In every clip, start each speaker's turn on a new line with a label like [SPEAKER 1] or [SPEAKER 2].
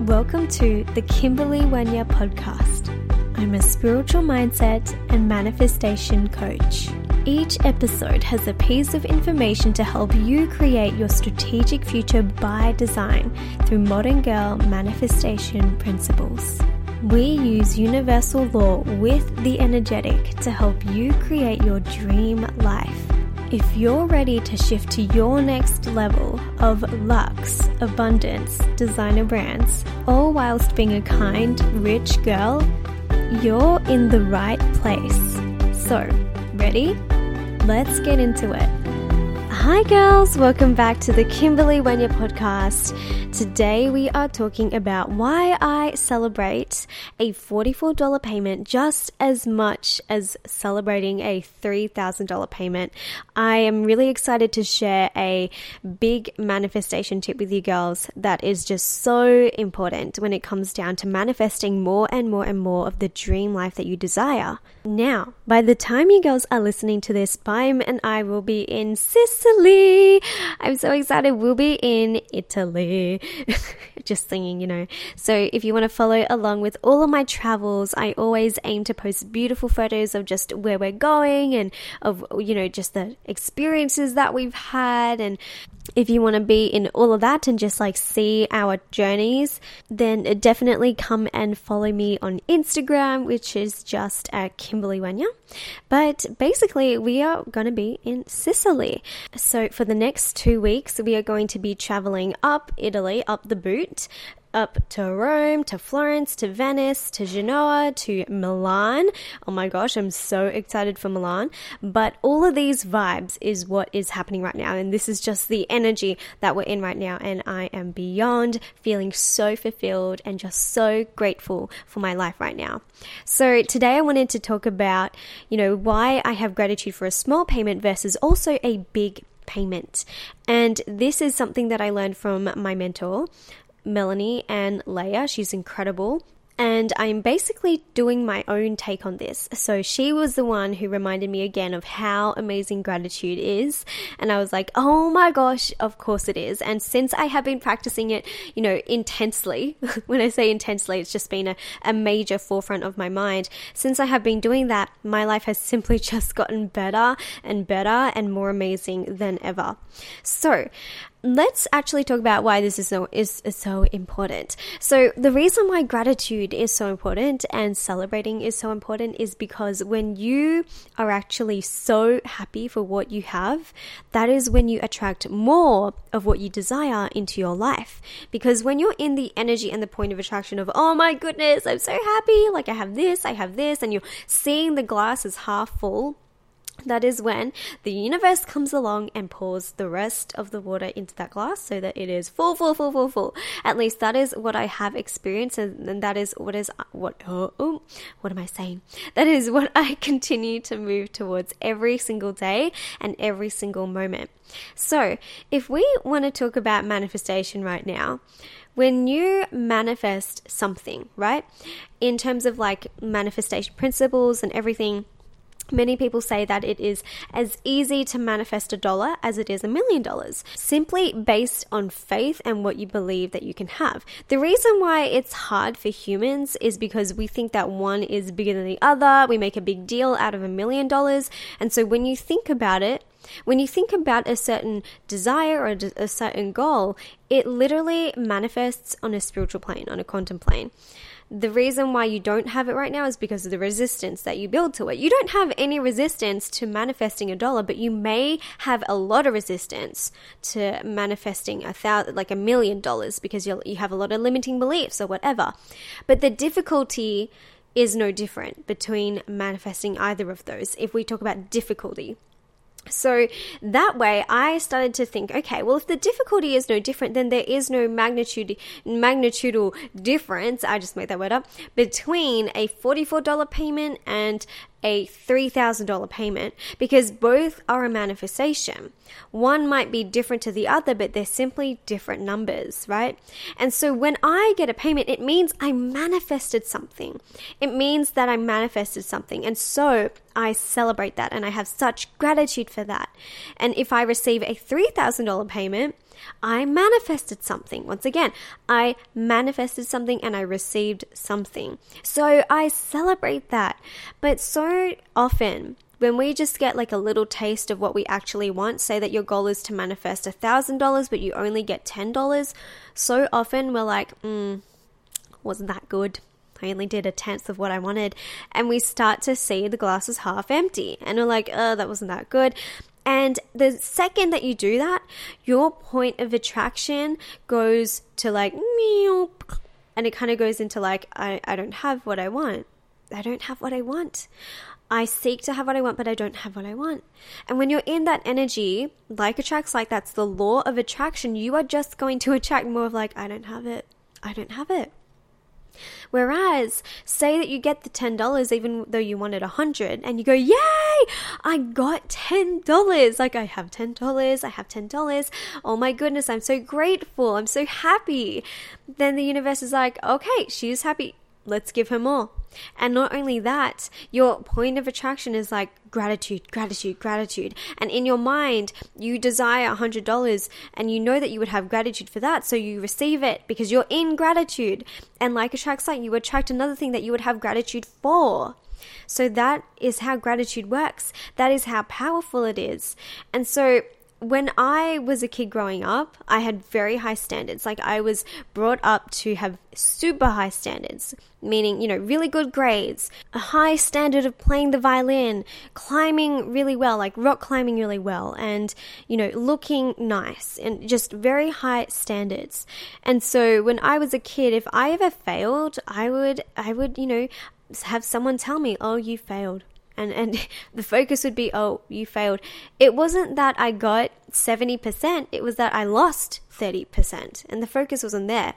[SPEAKER 1] Welcome to the Kimberley Wenya podcast. I'm a spiritual mindset and manifestation coach. Each episode has a piece of information to help you create your strategic future by design through modern girl manifestation principles. We use universal law with the energetic to help you create your dream life. If you're ready to shift to your next level of luxe, abundance, designer brands, all whilst being a kind, rich girl, you're in the right place. So, ready? Let's get into it. Hi, girls, welcome back to the Kimberley Wenya podcast. Today, we are talking about why I celebrate a $44 payment just as much as celebrating a $3,000 payment. I am really excited to share a big manifestation tip with you girls that is just so important when it comes down to manifesting more and more and more of the dream life that you desire. Now, by the time you girls are listening to this, Bime and I will be in Sicily. I'm so excited. We'll be in Italy. Just singing, you know. So, if you want to follow along with all of my travels, I always aim to post beautiful photos of just where we're going and of, you know, just the experiences that we've had. And if you want to be in all of that and just like see our journeys, then definitely come and follow me on Instagram, which is just at Kimberley Wenya. But basically, we are going to be in Sicily. So, for the next two weeks, we are going to be traveling up Italy, up the boot, up to Rome, to Florence, to Venice, to Genoa, to Milan. Oh my gosh, I'm so excited for Milan. But all of these vibes is what is happening right now. And this is just the energy that we're in right now. And I am beyond feeling so fulfilled and just so grateful for my life right now. So today I wanted to talk about, you know, why I have gratitude for a small payment versus also a big payment. And this is something that I learned from my mentor. Melanie Ann Layer. She's incredible. And I'm basically doing my own take on this. So she was the one who reminded me again of how amazing gratitude is. And I was like, oh my gosh, of course it is. And since I have been practicing it, you know, intensely, when I say intensely, it's just been a, a major forefront of my mind. Since I have been doing that, my life has simply just gotten better and better and more amazing than ever. So, let's actually talk about why this is so is, is so important. So the reason why gratitude is so important and celebrating is so important is because when you are actually so happy for what you have, that is when you attract more of what you desire into your life. Because when you're in the energy and the point of attraction of, oh my goodness, I'm so happy, like I have this, I have this, and you're seeing the glass as half full that is when the universe comes along and pours the rest of the water into that glass so that it is full, full, full, full, full. At least that is what I have experienced, and that is what is what. Oh, oh, what am I saying? That is what I continue to move towards every single day and every single moment. So, if we want to talk about manifestation right now, when you manifest something, right, in terms of like manifestation principles and everything Many people say that it is as easy to manifest a dollar as it is a million dollars, simply based on faith and what you believe that you can have. The reason why it's hard for humans is because we think that one is bigger than the other, we make a big deal out of a million dollars, and so when you think about it, when you think about a certain desire or a certain goal, it literally manifests on a spiritual plane, on a quantum plane. The reason why you don't have it right now is because of the resistance that you build to it. You don't have any resistance to manifesting a dollar, but you may have a lot of resistance to manifesting a thousand, like a million dollars because you you have a lot of limiting beliefs or whatever. But the difficulty is no different between manifesting either of those if we talk about difficulty. So that way I started to think, okay, well if the difficulty is no different, then there is no magnitude magnitudal difference, I just made that word up, between a $44 payment and a $3,000 payment because both are a manifestation. One might be different to the other, but they're simply different numbers, right? And so when I get a payment, it means I manifested something. It means that I manifested something. And so I celebrate that and I have such gratitude for that. And if I receive a $3,000 payment, I manifested something. Once again, I manifested something and I received something. So I celebrate that. But so often, when we just get like a little taste of what we actually want, say that your goal is to manifest a $1,000, but you only get $10, so often we're like, mm, wasn't that good? I only did a tenth of what I wanted. And we start to see the glass is half empty. And we're like, oh, that wasn't that good. And the second that you do that, your point of attraction goes to like, and it kind of goes into like, I, I don't have what I want. I don't have what I want. I seek to have what I want, but I don't have what I want. And when you're in that energy, like attracts like, that's the law of attraction. You are just going to attract more of like, I don't have it. I don't have it. Whereas, say that you get the $10 even though you wanted a 100 and you go, Yay! I got $10. Like, I have $10. I have $10. Oh my goodness, I'm so grateful. I'm so happy. Then the universe is like, Okay, she's happy. Let's give her more. And not only that, your point of attraction is like gratitude, gratitude, gratitude. And in your mind, you desire $100 and you know that you would have gratitude for that. So you receive it because you're in gratitude. And like attracts like, you attract another thing that you would have gratitude for. So that is how gratitude works. That is how powerful it is. And so when I was a kid growing up, I had very high standards. Like I was brought up to have super high standards, meaning, you know, really good grades, a high standard of playing the violin, climbing really well, like rock climbing really well, and, you know, looking nice and just very high standards. And so when I was a kid, if I ever failed, I would, I would, you know, have someone tell me, oh, you failed and and the focus would be oh you failed it wasn't that i got 70% it was that i lost 30% and the focus wasn't there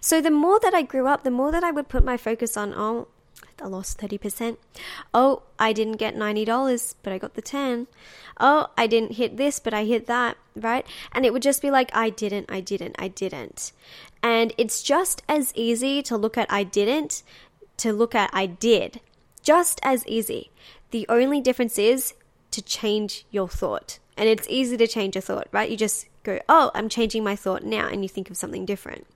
[SPEAKER 1] so the more that i grew up the more that i would put my focus on oh I lost 30%. Oh, I didn't get $90, but I got the 10. Oh, I didn't hit this, but I hit that, right? And it would just be like, I didn't, I didn't, I didn't. And it's just as easy to look at I didn't to look at I did. Just as easy. The only difference is to change your thought. And it's easy to change a thought, right? You just go, oh, I'm changing my thought now, and you think of something different.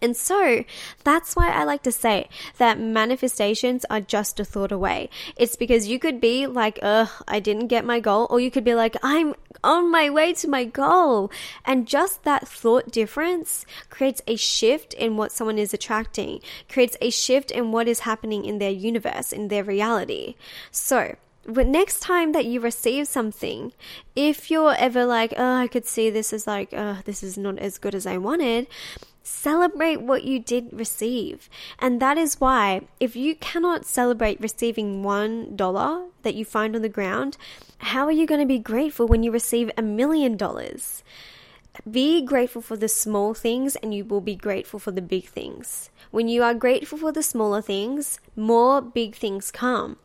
[SPEAKER 1] And so that's why I like to say that manifestations are just a thought away. It's because you could be like, ugh, I didn't get my goal, or you could be like, I'm on my way to my goal. And just that thought difference creates a shift in what someone is attracting, creates a shift in what is happening in their universe, in their reality. So, but next time that you receive something, if you're ever like, oh, I could see this as like, oh, this is not as good as I wanted, Celebrate what you did receive. And that is why, if you cannot celebrate receiving one dollar that you find on the ground, how are you going to be grateful when you receive a million dollars? Be grateful for the small things and you will be grateful for the big things. When you are grateful for the smaller things, more big things come.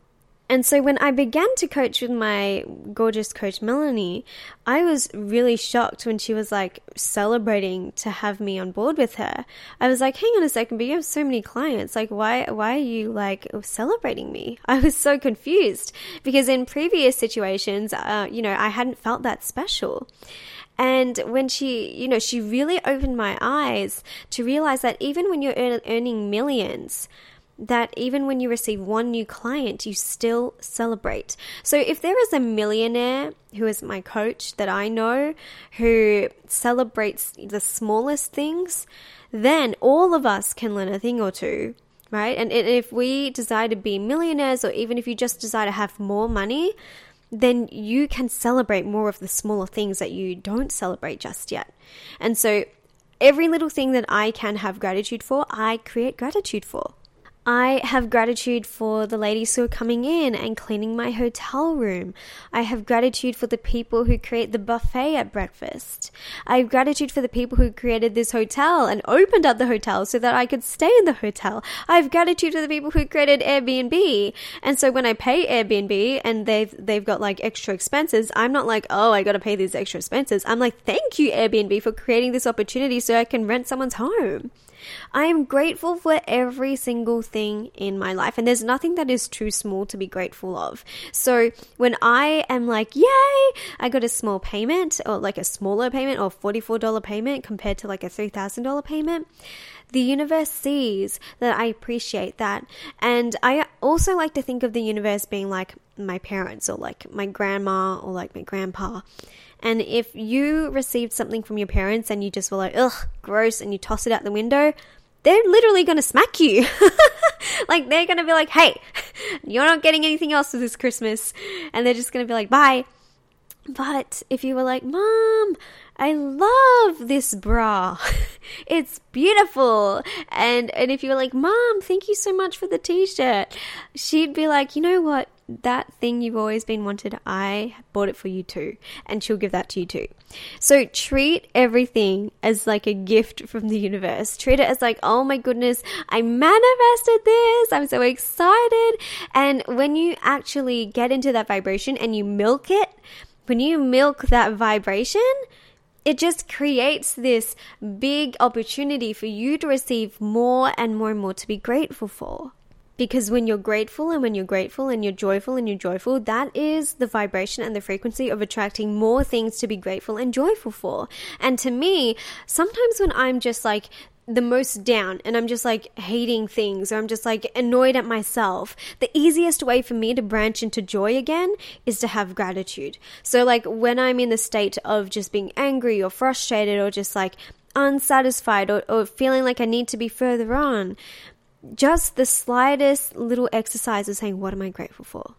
[SPEAKER 1] And so when I began to coach with my gorgeous coach Melanie, I was really shocked when she was like celebrating to have me on board with her. I was like, "Hang on a second, but you have so many clients. Like why why are you like celebrating me?" I was so confused because in previous situations, uh, you know, I hadn't felt that special. And when she, you know, she really opened my eyes to realize that even when you're earning millions, that even when you receive one new client, you still celebrate. So if there is a millionaire who is my coach that I know who celebrates the smallest things, then all of us can learn a thing or two, right? And if we desire to be millionaires or even if you just desire to have more money, then you can celebrate more of the smaller things that you don't celebrate just yet. And so every little thing that I can have gratitude for, I create gratitude for. I have gratitude for the ladies who are coming in and cleaning my hotel room. I have gratitude for the people who create the buffet at breakfast. I have gratitude for the people who created this hotel and opened up the hotel so that I could stay in the hotel. I have gratitude for the people who created Airbnb. And so when I pay Airbnb and they've they've got like extra expenses, I'm not like, "Oh, I got to pay these extra expenses." I'm like, "Thank you Airbnb for creating this opportunity so I can rent someone's home." I am grateful for every single thing in my life, and there's nothing that is too small to be grateful of. So when I am like, yay, I got a small payment or like a smaller payment or $44 payment compared to like a $3,000 payment, the universe sees that I appreciate that. And I also like to think of the universe being like my parents or like my grandma or like my grandpa. And if you received something from your parents and you just were like, ugh, gross, and you toss it out the window, they're literally going to smack you. like, they're going to be like, hey, you're not getting anything else for this Christmas. And they're just going to be like, bye. But if you were like, Mom, I love this bra. it's beautiful. And and if you were like, "Mom, thank you so much for the t-shirt." She'd be like, "You know what? That thing you've always been wanted, I bought it for you too." And she'll give that to you too. So treat everything as like a gift from the universe. Treat it as like, "Oh my goodness, I manifested this. I'm so excited." And when you actually get into that vibration and you milk it, when you milk that vibration, it just creates this big opportunity for you to receive more and more and more to be grateful for. Because when you're grateful and when you're grateful and you're joyful and you're joyful, that is the vibration and the frequency of attracting more things to be grateful and joyful for. And to me, sometimes when I'm just like, the most down and I'm just like hating things or I'm just like annoyed at myself, the easiest way for me to branch into joy again is to have gratitude. So, like, when I'm in the state of just being angry or frustrated or just like unsatisfied or, or feeling like I need to be further on, just the slightest little exercise of saying, What am I grateful for?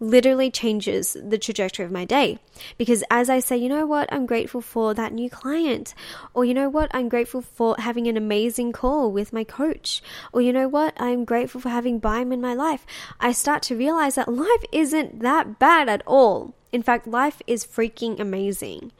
[SPEAKER 1] Literally changes the trajectory of my day. Because as I say, you know what, I'm grateful for that new client. Or you know what, I'm grateful for having an amazing call with my coach. Or you know what, I'm grateful for having Bime in my life. I start to realize that life isn't that bad at all. In fact, life is freaking amazing.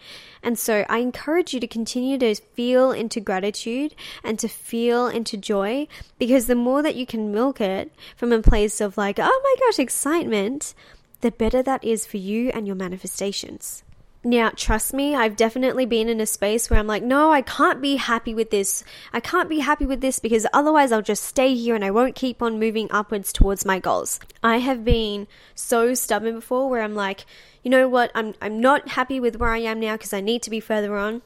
[SPEAKER 1] And so I encourage you to continue to feel into gratitude and to feel into joy because the more that you can milk it from a place of like, oh my gosh, excitement, the better that is for you and your manifestations. Now, trust me, I've definitely been in a space where I'm like, no, I can't be happy with this. I can't be happy with this because otherwise I'll just stay here and I won't keep on moving upwards towards my goals. I have been so stubborn before where I'm like, you know what, I'm, I'm not happy with where I am now because I need to be further on.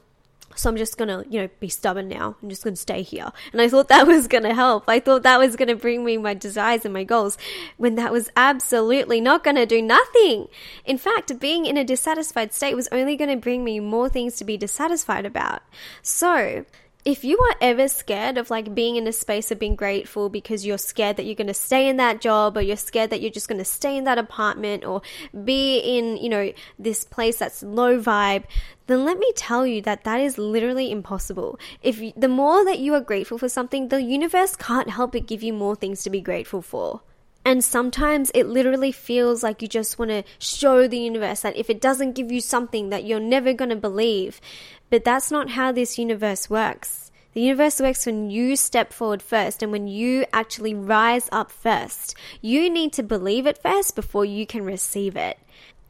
[SPEAKER 1] So I'm just gonna, you know, be stubborn now. I'm just gonna stay here. And I thought that was gonna help. I thought that was gonna bring me my desires and my goals when that was absolutely not gonna do nothing. In fact, being in a dissatisfied state was only gonna bring me more things to be dissatisfied about. So, if you are ever scared of like being in a space of being grateful because you're scared that you're going to stay in that job or you're scared that you're just going to stay in that apartment or be in, you know, this place that's low vibe, then let me tell you that that is literally impossible. If you, the more that you are grateful for something, the universe can't help but give you more things to be grateful for. And sometimes it literally feels like you just want to show the universe that if it doesn't give you something that you're never going to believe, but that's not how this universe works. The universe works when you step forward first and when you actually rise up first. You need to believe it first before you can receive it.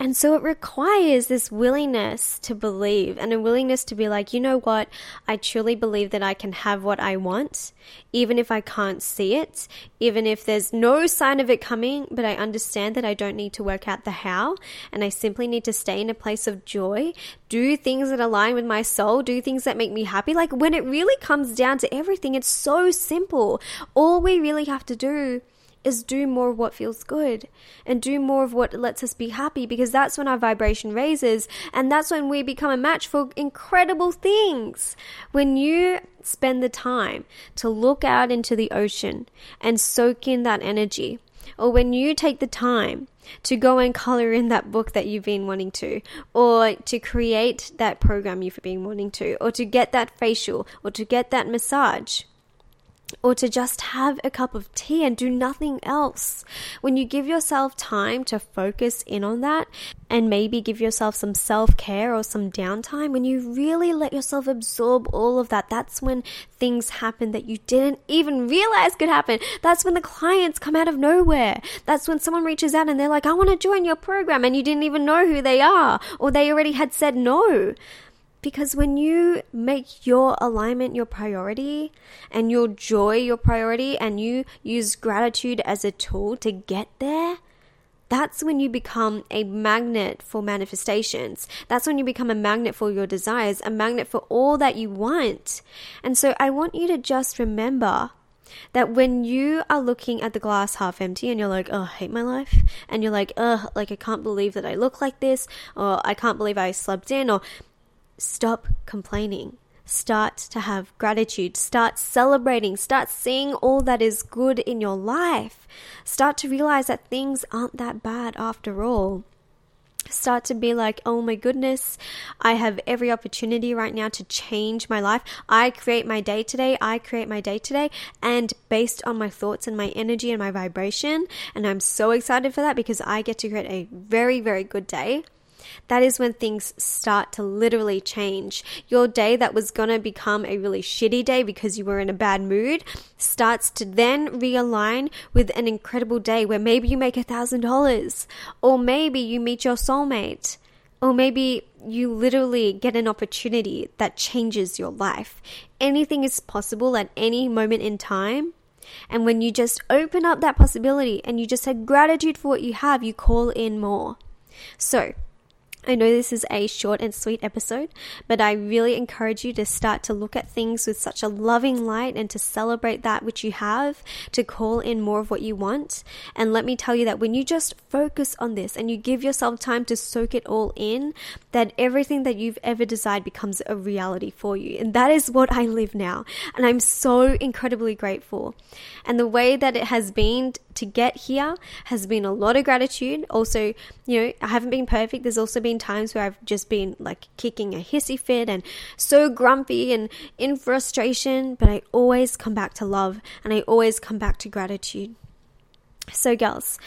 [SPEAKER 1] And so it requires this willingness to believe and a willingness to be like, you know what? I truly believe that I can have what I want, even if I can't see it, even if there's no sign of it coming, but I understand that I don't need to work out the how and I simply need to stay in a place of joy, do things that align with my soul, do things that make me happy. Like when it really comes down to everything, it's so simple. All we really have to do is do more of what feels good and do more of what lets us be happy because that's when our vibration raises and that's when we become a match for incredible things. When you spend the time to look out into the ocean and soak in that energy, or when you take the time to go and color in that book that you've been wanting to, or to create that program you've been wanting to, or to get that facial, or to get that massage or to just have a cup of tea and do nothing else. When you give yourself time to focus in on that and maybe give yourself some self care or some downtime, when you really let yourself absorb all of that, that's when things happen that you didn't even realize could happen. That's when the clients come out of nowhere. That's when someone reaches out and they're like, I want to join your program, and you didn't even know who they are, or they already had said no Because when you make your alignment your priority and your joy your priority and you use gratitude as a tool to get there, that's when you become a magnet for manifestations. That's when you become a magnet for your desires, a magnet for all that you want. And so I want you to just remember that when you are looking at the glass half empty and you're like, oh, I hate my life, and you're like, oh, like I can't believe that I look like this, or I can't believe I slept in, or stop complaining. Start to have gratitude. Start celebrating. Start seeing all that is good in your life. Start to realize that things aren't that bad after all start to be like, oh my goodness, I have every opportunity right now to change my life. I create my day today. I create my day today. And based on my thoughts and my energy and my vibration. And I'm so excited for that because I get to create a very, very good day that is when things start to literally change. Your day that was going to become a really shitty day because you were in a bad mood starts to then realign with an incredible day where maybe you make a thousand dollars, or maybe you meet your soulmate. Or maybe you literally get an opportunity that changes your life. Anything is possible at any moment in time. And when you just open up that possibility and you just have gratitude for what you have, you call in more. So, I know this is a short and sweet episode, but I really encourage you to start to look at things with such a loving light and to celebrate that which you have, to call in more of what you want. And let me tell you that when you just focus on this and you give yourself time to soak it all in, that everything that you've ever desired becomes a reality for you. And that is what I live now. And I'm so incredibly grateful. And the way that it has been to get here has been a lot of gratitude. Also, you know, I haven't been perfect. There's also been times where I've just been like kicking a hissy fit and so grumpy and in frustration, but I always come back to love and I always come back to gratitude. So, girls,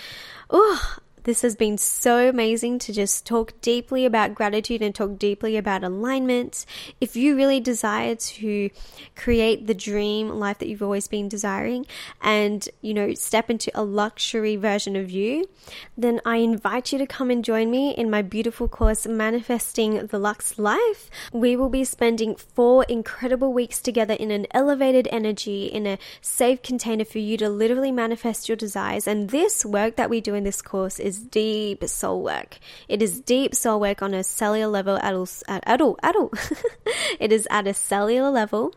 [SPEAKER 1] oh, this has been so amazing to just talk deeply about gratitude and talk deeply about alignment. If you really desire to create the dream life that you've always been desiring and, you know, step into a luxury version of you, then I invite you to come and join me in my beautiful course, Manifesting the Luxe Life. We will be spending four incredible weeks together in an elevated energy, in a safe container for you to literally manifest your desires. And this work that we do in this course is is deep soul work. It is deep soul work on a cellular level, adult, adult, adult. it is at a cellular level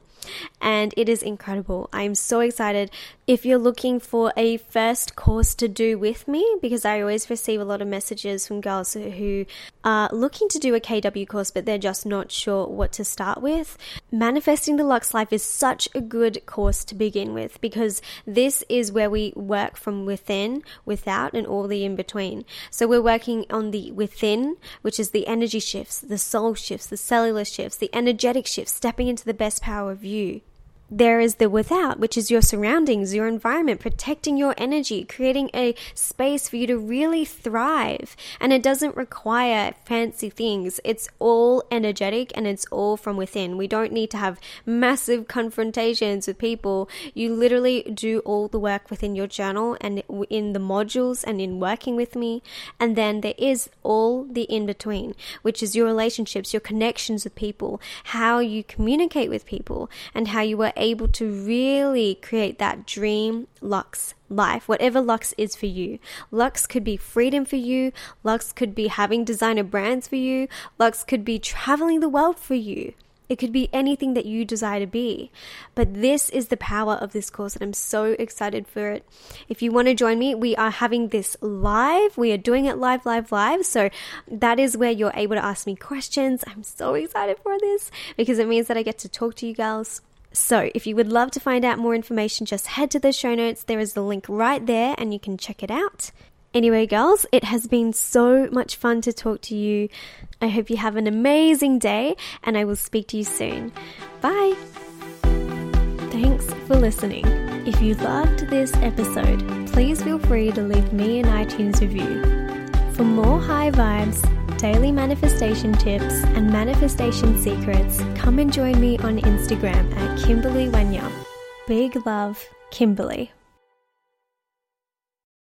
[SPEAKER 1] and it is incredible. I'm so excited. If you're looking for a first course to do with me, because I always receive a lot of messages from girls who are looking to do a KW course, but they're just not sure what to start with, Manifesting the Luxe Life is such a good course to begin with because this is where we work from within, without, and all the in between. So we're working on the within, which is the energy shifts, the soul shifts, the cellular shifts, the energetic shifts, stepping into the best power of you there is the without, which is your surroundings, your environment, protecting your energy, creating a space for you to really thrive. And it doesn't require fancy things. It's all energetic and it's all from within. We don't need to have massive confrontations with people. You literally do all the work within your journal and in the modules and in working with me. And then there is all the in between, which is your relationships, your connections with people, how you communicate with people, and how you are able to really create that dream luxe life, whatever luxe is for you. Luxe could be freedom for you, luxe could be having designer brands for you, luxe could be traveling the world for you. It could be anything that you desire to be. But this is the power of this course, and I'm so excited for it. If you want to join me, we are having this live. We are doing it live, live, live. So that is where you're able to ask me questions. I'm so excited for this because it means that I get to talk to you girls. So, if you would love to find out more information, just head to the show notes. There is the link right there and you can check it out. Anyway, girls, it has been so much fun to talk to you. I hope you have an amazing day and I will speak to you soon. Bye. Thanks for listening. If you loved this episode, please feel free to leave me an iTunes review. For more high vibes, daily manifestation tips, and manifestation secrets, come and join me on Instagram at Kimberley Wenya. Big love, Kimberley.